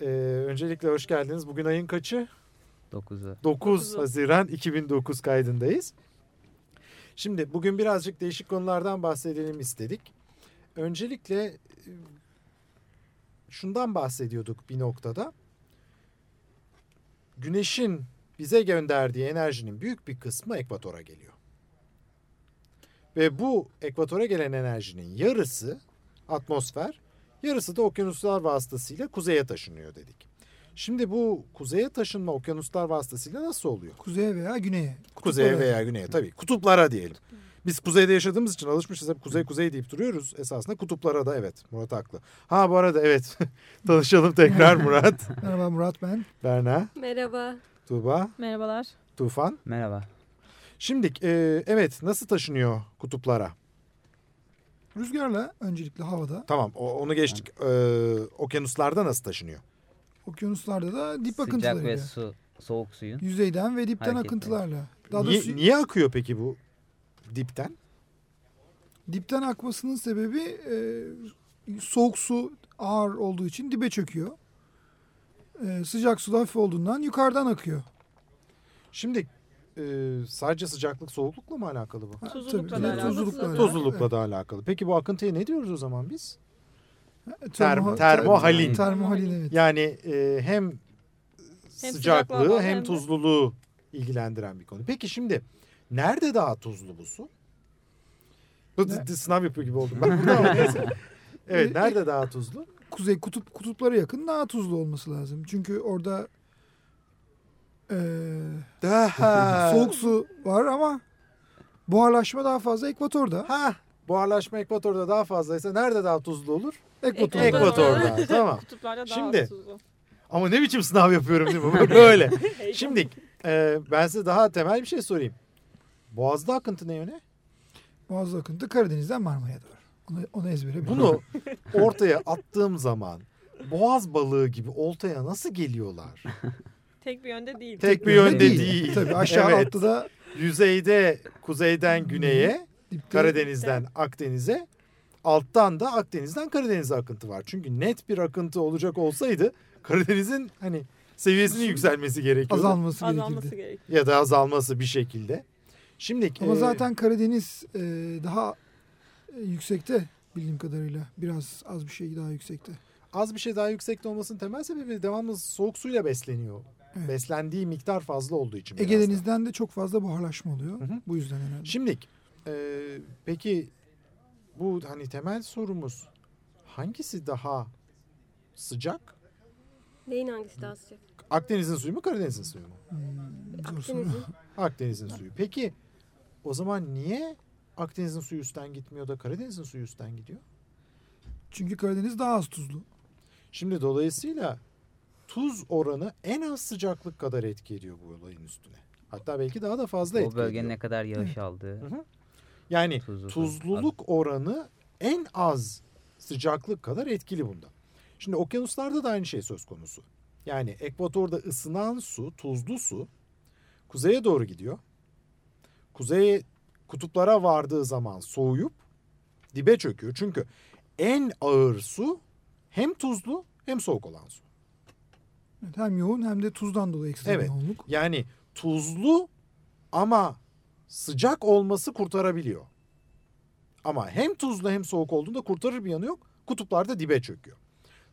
Ee, öncelikle hoş geldiniz. Bugün ayın kaçı? 9'u. 9 Haziran 2009 kaydındayız. Şimdi bugün birazcık değişik konulardan bahsedelim istedik. Öncelikle e, şundan bahsediyorduk bir noktada. Güneşin bize gönderdiği enerjinin büyük bir kısmı ekvatora geliyor. Ve bu ekvatora gelen enerjinin yarısı atmosfer, yarısı da okyanuslar vasıtasıyla kuzeye taşınıyor dedik. Şimdi bu kuzeye taşınma okyanuslar vasıtasıyla nasıl oluyor? Kuzeye veya güneye. Kuzeye Kutuplara. veya güneye tabii. Kutuplara diyelim. Biz kuzeyde yaşadığımız için alışmışız hep kuzey kuzey deyip duruyoruz. Esasında kutuplara da evet Murat haklı. Ha bu arada evet tanışalım tekrar Murat, Merhaba Murat ben. Berna, Merhaba. Tuğba, Merhabalar. Tufan. Merhaba. Şimdi e, evet nasıl taşınıyor kutuplara? Rüzgarla öncelikle havada. Tamam o- onu geçtik. E, okyanuslarda nasıl taşınıyor? Okyanuslarda da dip Sıcak ve akıntılarıyla. su, soğuk suyun. Yüzeyden ve dipten Hareketli. akıntılarla. Daha Niye, doğrusu niye akıyor peki bu dipten? dipten akmasının sebebi e, soğuk su ağır olduğu için dibe çöküyor. E, sıcak su da hafif olduğundan yukarıdan akıyor. Şimdi e, sadece sıcaklık soğuklukla mı alakalı bu? Tuzlulukla tabii, da alakalı. tuzlulukla. Tuzlulukla da alakalı. Peki bu akıntıya ne diyoruz o zaman biz? Termo- Termo- termohalin. Termohalin evet. Yani e, hem, Hem sıcaklığı sıcaklığa bağlı hem hem de- tuzluluğu ilgilendiren bir konu. Peki şimdi nerede daha tuzlu bu su? Bu Ne? d- sınav yapıyor gibi oldum ben burada ama neyse. Evet nerede daha tuzlu? Kuzey kutup kutuplara yakın daha tuzlu olması lazım. Çünkü orada e, Daha soğuk su var ama buharlaşma daha fazla ekvatorda. Ha, buharlaşma ekvatorda daha fazlaysa nerede daha tuzlu olur? Ekvatorda. Ekvatorda. tamam. Kutuplarda daha Şimdi- tuzlu. Ama ne biçim sınav yapıyorum değil mi? Böyle. Şimdi e, ben size daha temel bir şey sorayım. Boğaz'da akıntı ne yöne? Boğaz akıntı Karadeniz'den Marmara'ya doğru. Onu, onu ezbere. Bunu ortaya attığım zaman boğaz balığı gibi oltaya nasıl geliyorlar? Tek bir yönde değil. Tek bir yönde değil. Tabii aşağı Evet. altta da Yüzeyde kuzeyden güneye, Karadeniz'den Akdeniz'e, alttan da Akdeniz'den Karadeniz'e akıntı var. Çünkü net bir akıntı olacak olsaydı Karadeniz'in hani seviyesinin yükselmesi gerekiyordu. azalması Azalması gerekirdi. gerek. Ya da azalması bir şekilde. Şimdi Ama e, zaten Karadeniz e, daha e, yüksekte bildiğim kadarıyla. Biraz az bir şey daha yüksekte. az bir şey daha yüksekte olmasının temel sebebi devamlı soğuk suyla besleniyor. Evet. Beslendiği miktar fazla olduğu için. Ege. Deniz'den de çok fazla buharlaşma oluyor. Hı hı. Bu yüzden herhalde. Şimdi e, peki bu hani temel sorumuz hangisi daha sıcak? Neyin hangisi daha sıcak? Akdeniz'in suyu mu Karadeniz'in suyu mu? Hmm. Akdeniz'in. Akdeniz'in suyu. Peki o zaman niye Akdeniz'in suyu üstten gitmiyor da Karadeniz'in suyu üstten gidiyor? Çünkü Karadeniz daha az tuzlu. Şimdi dolayısıyla tuz oranı en az sıcaklık kadar etki ediyor bu olayın üstüne. Hatta belki daha da fazla O etki bölgenin ediyor. ne kadar yağış aldığı. Yani Tuzu- tuzluluk oranı en az sıcaklık kadar etkili bunda. Şimdi okyanuslarda da aynı şey söz konusu. Yani ekvatorda ısınan su, tuzlu su kuzeye doğru gidiyor. Kuzeye kutuplara vardığı zaman soğuyup dibe çöküyor. Çünkü en ağır su hem tuzlu hem soğuk olan su. Evet, hem yoğun hem de tuzdan dolayı ekstra Evet. yoğunluk. Yani tuzlu ama sıcak olması kurtarabiliyor. Ama hem tuzlu hem soğuk olduğunda kurtarır bir yanı yok. Kutuplarda dibe çöküyor.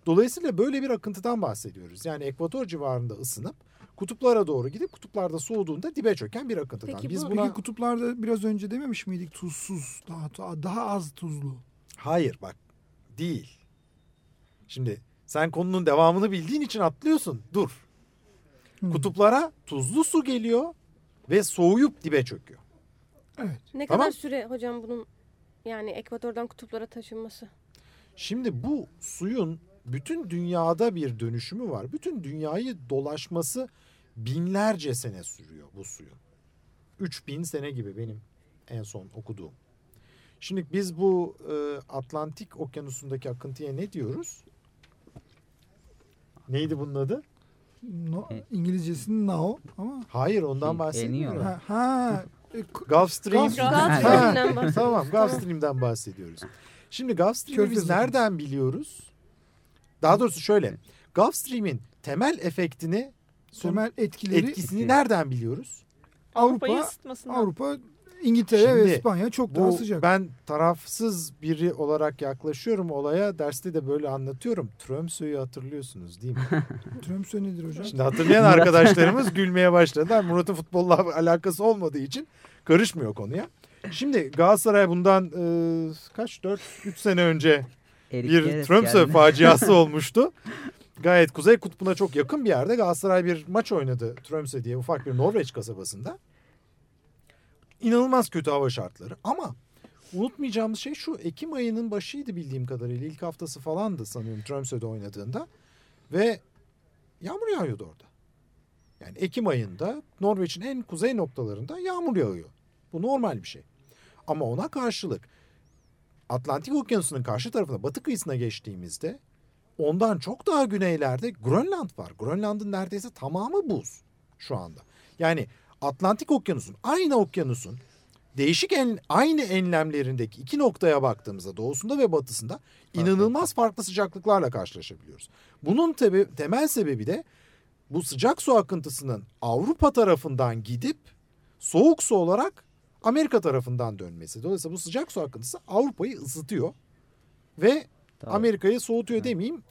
Dolayısıyla böyle bir akıntıdan bahsediyoruz. Yani ekvator civarında ısınıp kutuplara doğru gidip kutuplarda soğuduğunda dibe çöken bir akıntıdan. Peki Biz bu- buna Peki kutuplarda biraz önce dememiş miydik tuzsuz, daha daha az tuzlu. hayır bak değil. Şimdi sen konunun devamını bildiğin için atlıyorsun. Dur. Hı. Kutuplara tuzlu su geliyor ve soğuyup dibe çöküyor. Evet. Ne Tamam. kadar süre hocam bunun yani ekvatordan kutuplara taşınması? Şimdi bu suyun bütün dünyada bir dönüşümü var. Bütün dünyayı dolaşması binlerce sene sürüyor bu suyun. 3000 sene gibi benim en son okuduğum. Şimdi biz bu e, Atlantik Okyanusu'ndaki akıntıya ne diyoruz? Neydi bunun adı? No, İngilizcesinin now ama Hayır ondan Şey, bahsetmiyorum. Ha, ha e, Gulf Stream. Gulf- Gulf. Tamam Gulf. Stream'den bahsediyoruz. Şimdi Gulf Stream'i Körfez biz nereden biliyoruz? Daha doğrusu şöyle. Gulf Stream'in temel efektini, Temel etkileri etkisini Etki. nereden biliyoruz? Avrupa'yı Avrupa, ısıtmasından. Avrupa, İngiltere ve Şimdi İspanya çok daha sıcak. ben tarafsız biri olarak yaklaşıyorum olaya. Derste de böyle anlatıyorum. Tromsø'yü hatırlıyorsunuz değil mi? Tromsø nedir hocam? Şimdi hatırlayan arkadaşlarımız gülmeye başladılar. Murat'ın futbolla alakası olmadığı için karışmıyor konuya. Şimdi Galatasaray bundan e, kaç 4 3 sene önce Erik bir geldi. faciası olmuştu. Gayet Kuzey Kutbu'na çok yakın bir yerde Galatasaray bir maç oynadı Tromsø diye ufak bir Norveç kasabasında. İnanılmaz kötü hava şartları ama unutmayacağımız şey şu Ekim ayının başıydı bildiğim kadarıyla ilk haftası falandı sanıyorum Tromsø'de oynadığında ve yağmur yağıyordu orada. Yani Ekim ayında Norveç'in en kuzey noktalarında yağmur yağıyor. Bu normal bir şey. Ama ona karşılık Atlantik Okyanusu'nun karşı tarafına batı kıyısına geçtiğimizde ondan çok daha güneylerde Grönland var. Grönland'ın neredeyse tamamı buz şu anda. Yani Atlantik Okyanusu'nun aynı okyanusun değişik en, aynı enlemlerindeki iki noktaya baktığımızda doğusunda ve batısında inanılmaz farklı sıcaklıklarla karşılaşabiliyoruz. Bunun tabi, temel sebebi de bu sıcak su akıntısının Avrupa tarafından gidip soğuk su olarak Amerika tarafından dönmesi. Dolayısıyla bu sıcak su akıntısı Avrupa'yı ısıtıyor ve Tamam. Amerika'yı soğutuyor demeyeyim.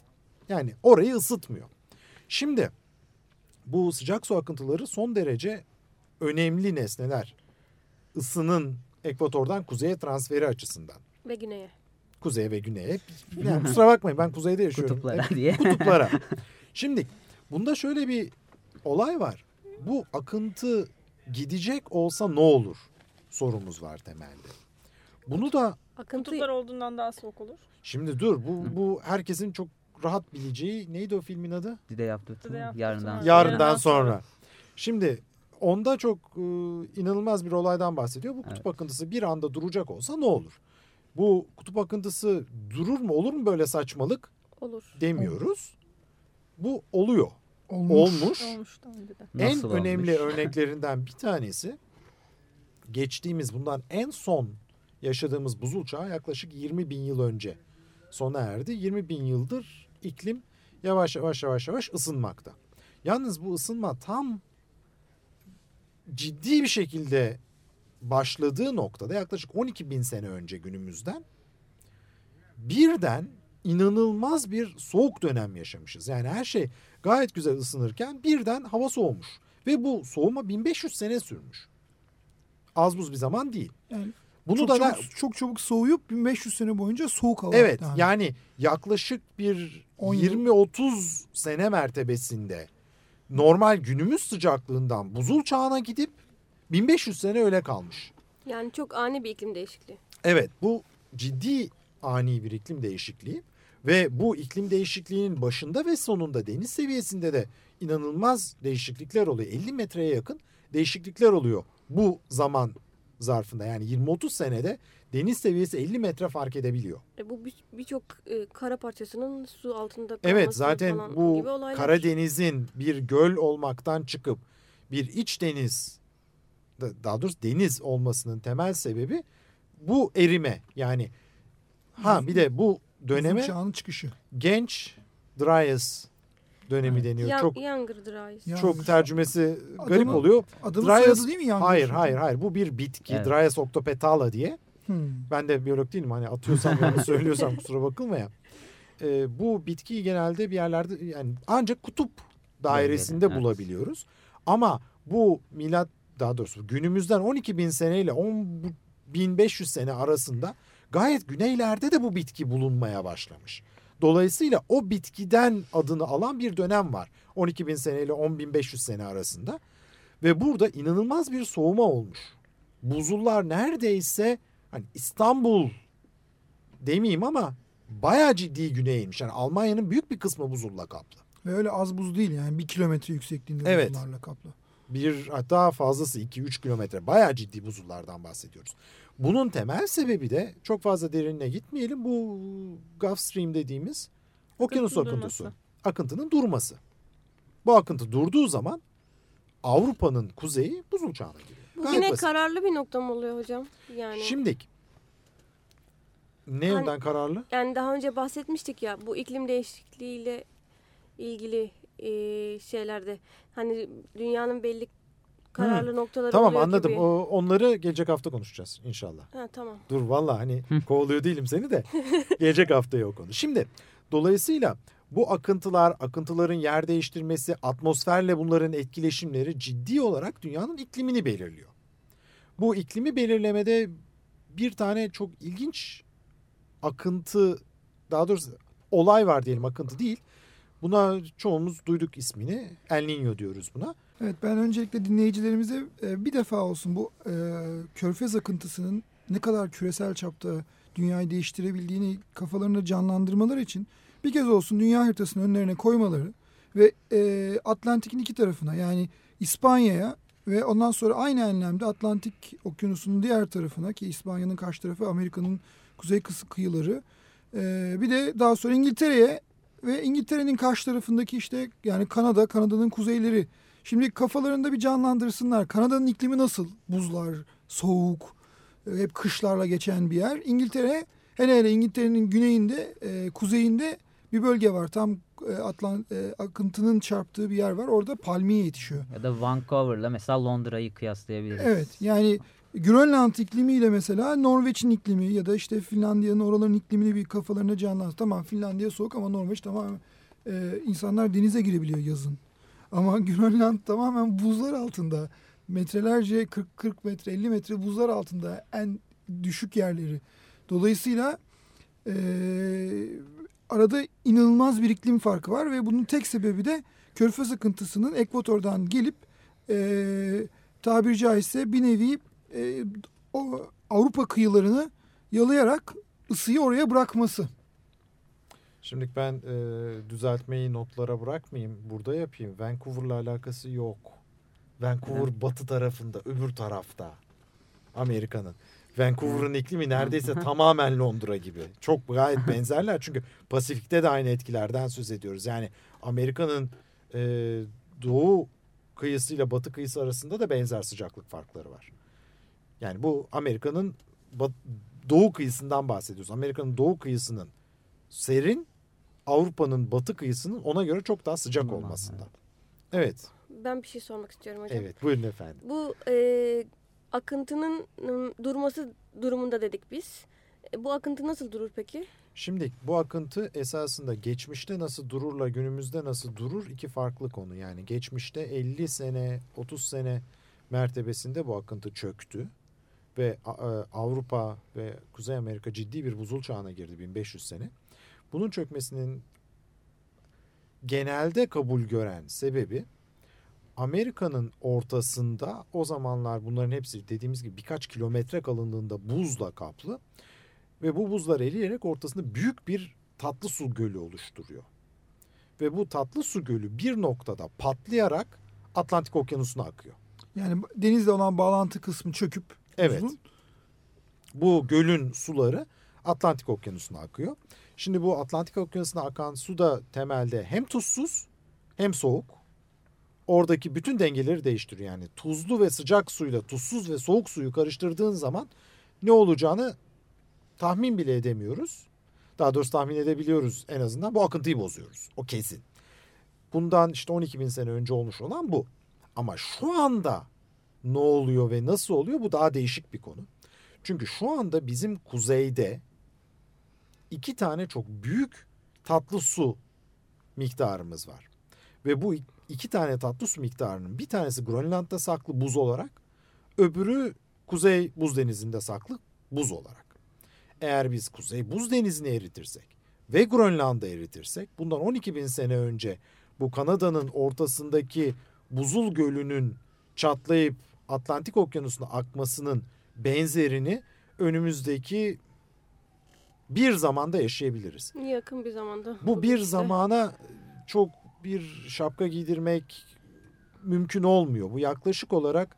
Yani orayı ısıtmıyor. Şimdi bu sıcak su akıntıları son derece önemli nesneler. Isının ekvatordan kuzeye transferi açısından. Ve güneye. Kuzeye ve güneye. Yani kusura bakmayın ben kuzeyde yaşıyorum. Kutuplara Hep diye. kutuplara. Şimdi bunda şöyle bir olay var. Bu akıntı gidecek olsa ne olur sorumuz var temelde. Bunu da Akıntı Kutuplar olduğundan daha soğuk olur. şimdi dur bu bu herkesin çok rahat bileceği neydi o filmin adı? Dide yaptı. Dide yaptı, Yarından. sonra. Yarından sonra. Şimdi onda çok e, inanılmaz bir olaydan bahsediyor. Bu kutup Evet. akıntısı bir anda duracak olsa ne olur? Bu kutup akıntısı durur mu olur mu böyle saçmalık olur. demiyoruz. Bu oluyor. Olmuş. Olmuş. En Nasıl önemli olmuş? örneklerinden bir tanesi geçtiğimiz bundan en son yaşadığımız buzul çağı yaklaşık 20 bin yıl önce sona erdi. 20 bin yıldır iklim yavaş yavaş yavaş yavaş ısınmakta. Yalnız bu ısınma tam ciddi bir şekilde başladığı noktada yaklaşık 12 bin sene önce günümüzden birden inanılmaz bir soğuk dönem yaşamışız. Yani her şey gayet güzel ısınırken birden hava soğumuş. Ve bu soğuma 1500 sene sürmüş. Az buz bir zaman değil. Yani Bunu çok, da çabuk, ne- çok çabuk soğuyup 1500 sene boyunca soğuk hava. Evet devam yani yaklaşık bir 10 yıl. 20-30 sene mertebesinde normal günümüz sıcaklığından buzul çağına gidip 1500 sene öyle kalmış. Yani çok ani bir iklim değişikliği. Evet bu ciddi ani bir iklim değişikliği ve bu iklim değişikliğinin başında ve sonunda deniz seviyesinde de inanılmaz değişiklikler oluyor. 50 metreye yakın değişiklikler oluyor bu zaman zarfında yani 20-30 senede deniz seviyesi 50 metre fark edebiliyor. E, bu bir- birçok e, kara parçasının su altında kalması Evet zaten falan bu gibi. Karadeniz'in bir göl olmaktan çıkıp bir iç deniz da- daha doğrusu deniz olmasının temel sebebi bu erime yani ha bir de bu döneme çıkışı. genç Dryas dönemi deniyor. Young- Çok Younger Dryas. Ya- çok tercümesi garip Adamın- oluyor. Adamın Dryas- soyadı değil mi Young? Hayır hayır hayır bu bir bitki Evet. Dryas octopetala diye. Hmm. Ben de biyolog değilim hani atıyorsam yanlış söylüyorsam kusura bakılmaya. Ee, bu bitkiyi genelde bir yerlerde yani ancak kutup dairesinde evet. bulabiliyoruz. Ama bu milat daha doğrusu günümüzden 12 bin seneyle 10 1500 sene arasında gayet güneylerde de bu bitki bulunmaya başlamış. Dolayısıyla o bitkiden adını alan bir dönem var. 12 bin seneyle 10.500 sene arasında. Ve burada inanılmaz bir soğuma olmuş. Buzullar neredeyse hani İstanbul demeyeyim ama bayağı ciddi güneye inmiş. Yani Almanya'nın büyük bir kısmı buzulla kaplı. Ve öyle az buz değil yani bir kilometre yüksekliğinde Evet. buzullarla kaplı. Bir hatta fazlası 2-3 kilometre bayağı ciddi buzullardan bahsediyoruz. Bunun temel sebebi de çok fazla derinine gitmeyelim. Bu Gulf Stream dediğimiz okyanus akıntısı. durması. Akıntının durması. Bu akıntı durduğu zaman Avrupa'nın kuzeyi buzul çağına giriyor. Bu Gayet yine basit. kararlı bir nokta mı oluyor hocam? Yani Şimdik ne Hani- yönden kararlı? yani daha önce bahsetmiştik ya bu iklim değişikliğiyle ilgili e, şeylerde hani dünyanın belli kararlı noktaları Tamam oluyor anladım. gibi. O, onları gelecek hafta konuşacağız inşallah. Ha, tamam. Dur valla hani kovalıyor değilim seni de. Gelecek haftaya o konu. Şimdi dolayısıyla bu akıntılar, akıntıların yer değiştirmesi, atmosferle bunların etkileşimleri ciddi olarak dünyanın iklimini belirliyor. Bu iklimi belirlemede bir tane çok ilginç akıntı, daha doğrusu olay var diyelim akıntı değil. Buna çoğumuz duyduk ismini. El Niño diyoruz buna. Evet ben öncelikle dinleyicilerimize e, bir defa olsun bu e, körfez akıntısının ne kadar küresel çapta dünyayı değiştirebildiğini kafalarında canlandırmaları için bir kez olsun dünya haritasını önlerine koymaları ve e, Atlantik'in iki tarafına yani İspanya'ya ve ondan sonra aynı enlemde Atlantik okyanusunun diğer tarafına ki İspanya'nın karşı tarafı Amerika'nın kuzey kıyıları e, bir de daha sonra İngiltere'ye ve İngiltere'nin karşı tarafındaki işte yani Kanada, Kanada'nın kuzeyleri Şimdi kafalarında bir canlandırsınlar. Kanada'nın iklimi nasıl? Buzlar, soğuk, e, hep kışlarla geçen bir yer. İngiltere, hele hele İngiltere'nin güneyinde, e, kuzeyinde bir bölge var. Tam e, Atlant e, akıntının çarptığı bir yer var. Orada palmiye yetişiyor. Ya da Vancouver'la mesela Londra'yı kıyaslayabiliriz. Evet yani Grönland iklimiyle mesela Norveç'in iklimi ya da işte Finlandiya'nın oraların iklimini bir kafalarına canlansın. Tamam Finlandiya soğuk ama Norveç tamamen e, insanlar denize girebiliyor yazın. Ama Grönland tamamen buzlar altında. Metrelerce 40-40 metre 50 metre buzlar altında en düşük yerleri. Dolayısıyla e, arada inanılmaz bir iklim farkı var ve bunun tek sebebi de körfez akıntısının ekvatordan gelip e, tabiri caizse bir nevi e, o Avrupa kıyılarını yalayarak ısıyı oraya bırakması. Şimdi ben e, düzeltmeyi notlara bırakmayayım. Burada yapayım. Vancouver'la alakası yok. Vancouver batı tarafında, öbür tarafta. Amerika'nın. Vancouver'ın iklimi neredeyse tamamen Londra gibi. Çok gayet benzerler. Çünkü Pasifik'te de aynı etkilerden söz ediyoruz. Yani Amerika'nın e, doğu kıyısıyla batı kıyısı arasında da benzer sıcaklık farkları var. Yani bu Amerika'nın doğu kıyısından bahsediyoruz. Amerika'nın doğu kıyısının serin, Avrupa'nın batı kıyısının ona göre çok daha sıcak Tamam, olmasında. Evet, Ben bir şey sormak istiyorum hocam. evet. Buyurun efendim. Bu e, akıntının durması durumunda dedik biz. E, bu akıntı nasıl durur peki? Şimdi bu akıntı esasında geçmişte nasıl dururla günümüzde nasıl durur iki farklı konu. Yani geçmişte 50 sene, 30 sene mertebesinde bu akıntı çöktü. Ve e, Avrupa ve Kuzey Amerika ciddi bir buzul çağına girdi 1500 sene. Bunun çökmesinin genelde kabul gören sebebi Amerika'nın ortasında o zamanlar bunların hepsi dediğimiz gibi birkaç kilometre kalınlığında buzla kaplı ve bu buzlar eriyerek ortasında büyük bir tatlı su gölü oluşturuyor. Ve bu tatlı su gölü bir noktada patlayarak Atlantik Okyanusu'na akıyor. Yani denizle olan bağlantı kısmı çöküp Evet. buzun Bu gölün suları Atlantik Okyanusu'na akıyor. Şimdi bu Atlantik Okyanusu'na akan su da temelde hem tuzsuz hem soğuk. Oradaki bütün dengeleri değiştiriyor. Yani tuzlu ve sıcak suyla tuzsuz ve soğuk suyu karıştırdığın zaman ne olacağını tahmin bile edemiyoruz. Daha doğrusu tahmin edebiliyoruz en azından. Bu akıntıyı bozuyoruz. O kesin. Bundan işte 12 bin sene önce olmuş olan bu. Ama şu anda ne oluyor ve nasıl oluyor bu daha değişik bir konu. Çünkü şu anda bizim kuzeyde iki tane çok büyük tatlı su miktarımız var. Ve bu iki tane tatlı su miktarının bir tanesi Grönland'da saklı buz olarak, öbürü Kuzey Buz Denizi'nde saklı buz olarak. Eğer biz Kuzey Buz Denizi'ni eritirsek ve Grönland'ı eritirsek bundan 12 bin sene önce bu Kanada'nın ortasındaki buzul gölünün çatlayıp Atlantik Okyanusu'na akmasının benzerini önümüzdeki bir zamanda yaşayabiliriz. Yakın bir zamanda. Bu bir işte. zamana çok bir şapka giydirmek mümkün olmuyor. Bu yaklaşık olarak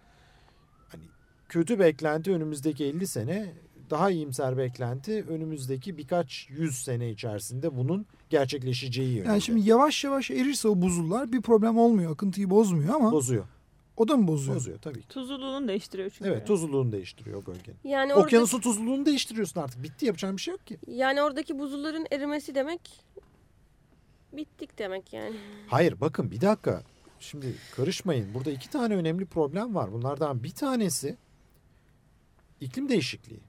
hani kötü beklenti önümüzdeki 50 sene, daha iyimser beklenti önümüzdeki birkaç yüz sene içerisinde bunun gerçekleşeceği yönünde. yani şimdi yavaş yavaş erirse o buzullar bir problem olmuyor. Akıntıyı bozmuyor ama bozuyor. O da mı bozuyor? Bozuyor tabii ki. Tuzluluğunu değiştiriyor çünkü. Evet tuzluluğunu değiştiriyor o bölgenin. Yani orada, Okyanusun tuzluluğunu değiştiriyorsun artık. Bitti yapacağın bir şey yok ki. yani oradaki buzulların erimesi demek Bittik demek yani. Hayır bakın bir dakika. Şimdi karışmayın. Burada iki tane önemli problem var. Bunlardan bir tanesi iklim değişikliği.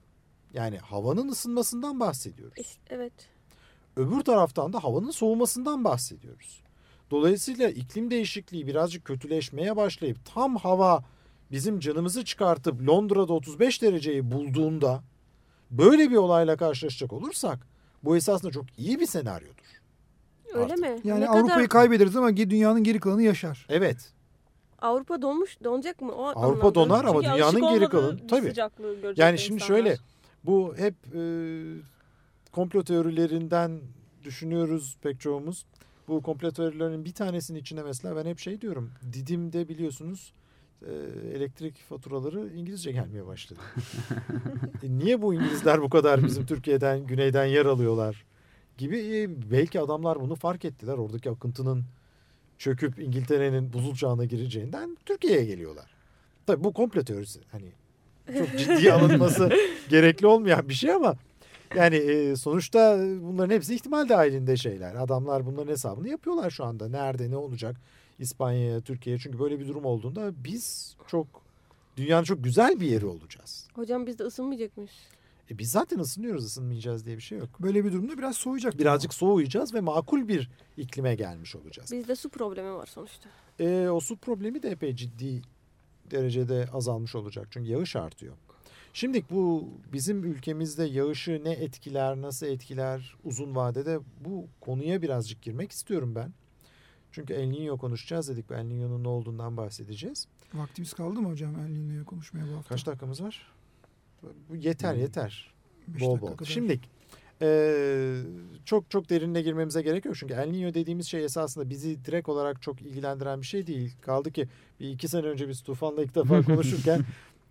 Yani havanın ısınmasından bahsediyoruz. Evet. Öbür taraftan da havanın soğumasından bahsediyoruz. Dolayısıyla iklim değişikliği birazcık kötüleşmeye başlayıp tam hava bizim canımızı çıkartıp Londra'da 35 dereceyi bulduğunda böyle bir olayla karşılaşacak olursak bu esasında çok iyi bir senaryodur. Öyle Artık. mi? Yani Ne Avrupa'yı kadar kaybederiz ama dünyanın geri kalanı yaşar. Evet Avrupa donmuş donacak mı? O Avrupa anlamda. donar ama Çünkü dünyanın geri kalanı tabii. Yani şimdi insanlar. şöyle bu hep e, komplo teorilerinden düşünüyoruz pek çoğumuz. Bu komplo teorilerinin bir tanesinin içine mesela ben hep şey diyorum. Didim'de biliyorsunuz e, elektrik faturaları İngilizce gelmeye başladı. E, niye bu İngilizler bu kadar bizim Türkiye'den güneyden yer alıyorlar gibi e, belki adamlar bunu fark ettiler. Oradaki akıntının çöküp İngiltere'nin buzul çağına gireceğinden Türkiye'ye geliyorlar. Tabii bu komplo teorisi. Hani çok ciddiye alınması gerekli olmayan bir şey ama yani e, sonuçta bunların hepsi ihtimal dahilinde şeyler. Adamlar bunların hesabını yapıyorlar şu anda. Nerede ne olacak İspanya'ya, Türkiye'ye çünkü böyle bir durum olduğunda biz çok dünyanın çok güzel bir yeri olacağız. Hocam biz de ısınmayacak mıyız? E biz zaten ısınıyoruz, ısınmayacağız diye bir şey yok. Böyle bir durumda biraz soğuyacak. Birazcık soğuyacağız ve makul bir iklime gelmiş olacağız. Bizde su problemi var sonuçta. E, o su problemi de epey ciddi derecede azalmış olacak. Çünkü yağış artıyor. Şimdi bu bizim ülkemizde yağışı ne etkiler, nasıl etkiler uzun vadede bu konuya birazcık girmek istiyorum ben. Çünkü El Niño konuşacağız dedik. El Niño'nun ne olduğundan bahsedeceğiz. Vaktimiz kaldı mı hocam El Niño'ya konuşmaya bu hafta? Kaç dakikamız var? Bu yeter Hmm. yeter. Bol bol. kadar. Şimdi eee, çok çok derinine girmemize gerek yok. Çünkü El Niño dediğimiz şey esasında bizi direkt olarak çok ilgilendiren bir şey değil. Kaldı ki bir iki sene önce biz Tufan'la ilk defa konuşurken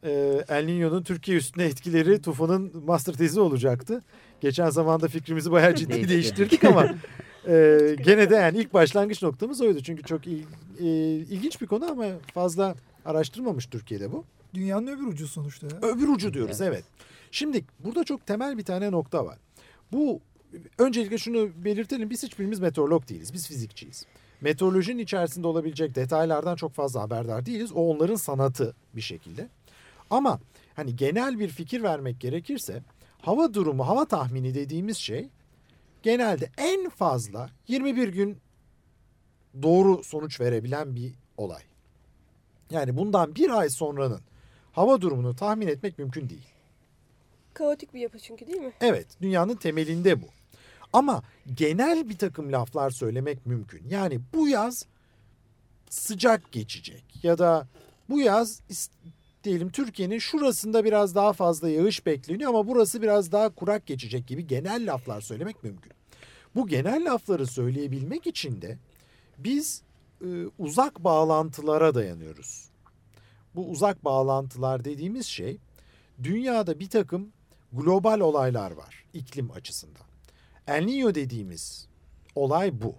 eee El Niño'nun Türkiye üstüne etkileri Tufan'ın master tezi olacaktı. Geçen zamanda fikrimizi bayağı ciddi Değiştirdik. ama eee, gene de yani ilk başlangıç noktamız oydu. Çünkü çok il- eee, ilginç bir konu ama fazla araştırmamış Türkiye'de bu. Dünyanın öbür ucu sonuçta ya. Öbür ucu diyoruz evet. Şimdi burada çok temel bir tane nokta var. Bu öncelikle şunu belirtelim biz hiçbirimiz meteorolog değiliz. Biz fizikçiyiz. Meteorolojinin içerisinde olabilecek detaylardan çok fazla haberdar değiliz. O onların sanatı bir şekilde. Ama hani genel bir fikir vermek gerekirse hava durumu, hava tahmini dediğimiz şey genelde en fazla 21 gün doğru sonuç verebilen bir olay. Yani bundan bir ay sonranın hava durumunu tahmin etmek mümkün değil. Kaotik bir yapı çünkü değil mi? Evet dünyanın temelinde bu. Ama genel bir takım laflar söylemek mümkün. Yani bu yaz sıcak geçecek ya da bu yaz diyelim Türkiye'nin şurasında biraz daha fazla yağış bekleniyor ama burası biraz daha kurak geçecek gibi genel laflar söylemek mümkün. Bu genel lafları söyleyebilmek için de biz e, uzak bağlantılara dayanıyoruz. Bu uzak bağlantılar dediğimiz şey dünyada bir takım global olaylar var iklim açısından. El Niño dediğimiz olay bu.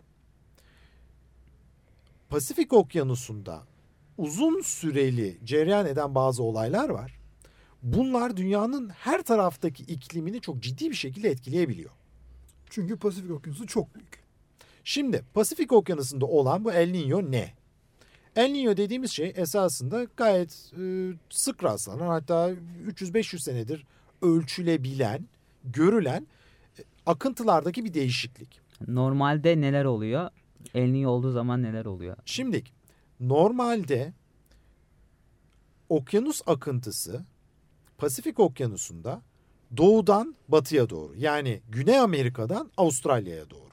Pasifik Okyanusu'nda uzun süreli cereyan eden bazı olaylar var. Bunlar dünyanın her taraftaki iklimini çok ciddi bir şekilde etkileyebiliyor. Çünkü Pasifik Okyanusu çok büyük. Şimdi Pasifik Okyanusu'nda olan bu El Niño ne? El Niño dediğimiz şey esasında gayet e, sık rastlanan hatta 300-500 senedir ölçülebilen, görülen e, akıntılardaki bir değişiklik. Normalde neler oluyor? El Niño olduğu zaman neler oluyor? Şimdi normalde okyanus akıntısı Pasifik Okyanusu'nda doğudan batıya doğru yani Güney Amerika'dan Avustralya'ya doğru.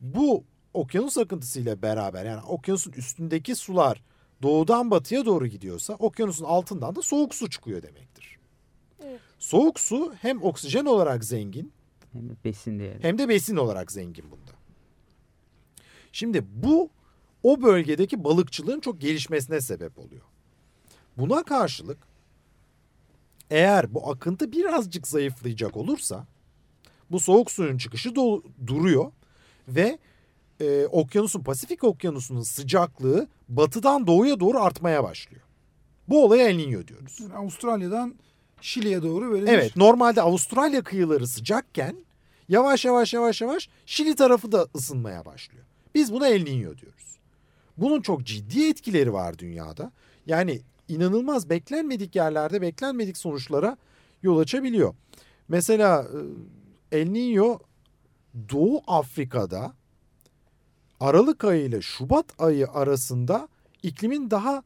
Bu okyanus akıntısıyla beraber yani okyanusun üstündeki sular doğudan batıya doğru gidiyorsa okyanusun altından da soğuk su çıkıyor demektir. Evet. Soğuk su hem oksijen olarak zengin Hem de besin değeri. hem de besin olarak zengin bunda. Şimdi bu o bölgedeki balıkçılığın çok gelişmesine sebep oluyor. Buna karşılık eğer bu akıntı birazcık zayıflayacak olursa bu soğuk suyun çıkışı do- duruyor ve e, okyanusun Pasifik okyanusunun sıcaklığı batıdan doğuya doğru artmaya başlıyor. Bu olaya El Niño diyoruz. Yani Avustralya'dan Şili'ye doğru böyle Evet normalde Avustralya kıyıları sıcakken Yavaş yavaş yavaş yavaş Şili tarafı da ısınmaya başlıyor. Biz buna El Niño diyoruz. Bunun çok ciddi etkileri var dünyada. Yani inanılmaz beklenmedik yerlerde beklenmedik sonuçlara yol açabiliyor. Mesela e, El Niño Doğu Afrika'da Aralık ayı ile Şubat ayı arasında iklimin daha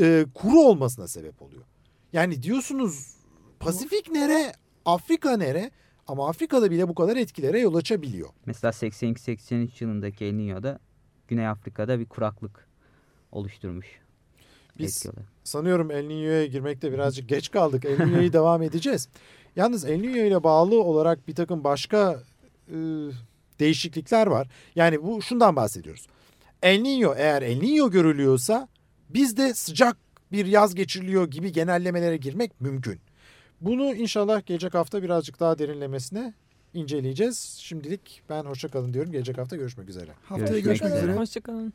e, kuru olmasına sebep oluyor. Yani diyorsunuz Pasifik nere, Afrika nere? Ama Afrika'da bile bu kadar etkilere yol açabiliyor. Mesela 82-83 yılındaki El Niño'da Güney Afrika'da bir kuraklık oluşturmuş. Biz sanıyorum El Niño'ya girmekte birazcık geç kaldık. El Niño'yu devam edeceğiz. Yalnız El Niño ile bağlı olarak bir takım başka e, değişiklikler var. Yani bu şundan bahsediyoruz. El Niño eğer El Niño görülüyorsa bizde sıcak bir yaz geçiriliyor gibi genellemelere girmek mümkün. Bunu inşallah gelecek hafta birazcık daha derinlemesine inceleyeceğiz. Şimdilik ben hoşça kalın diyorum. Gelecek hafta görüşmek üzere. Haftaya Görüşmek görüşmek üzere. üzere. Hoşçakalın.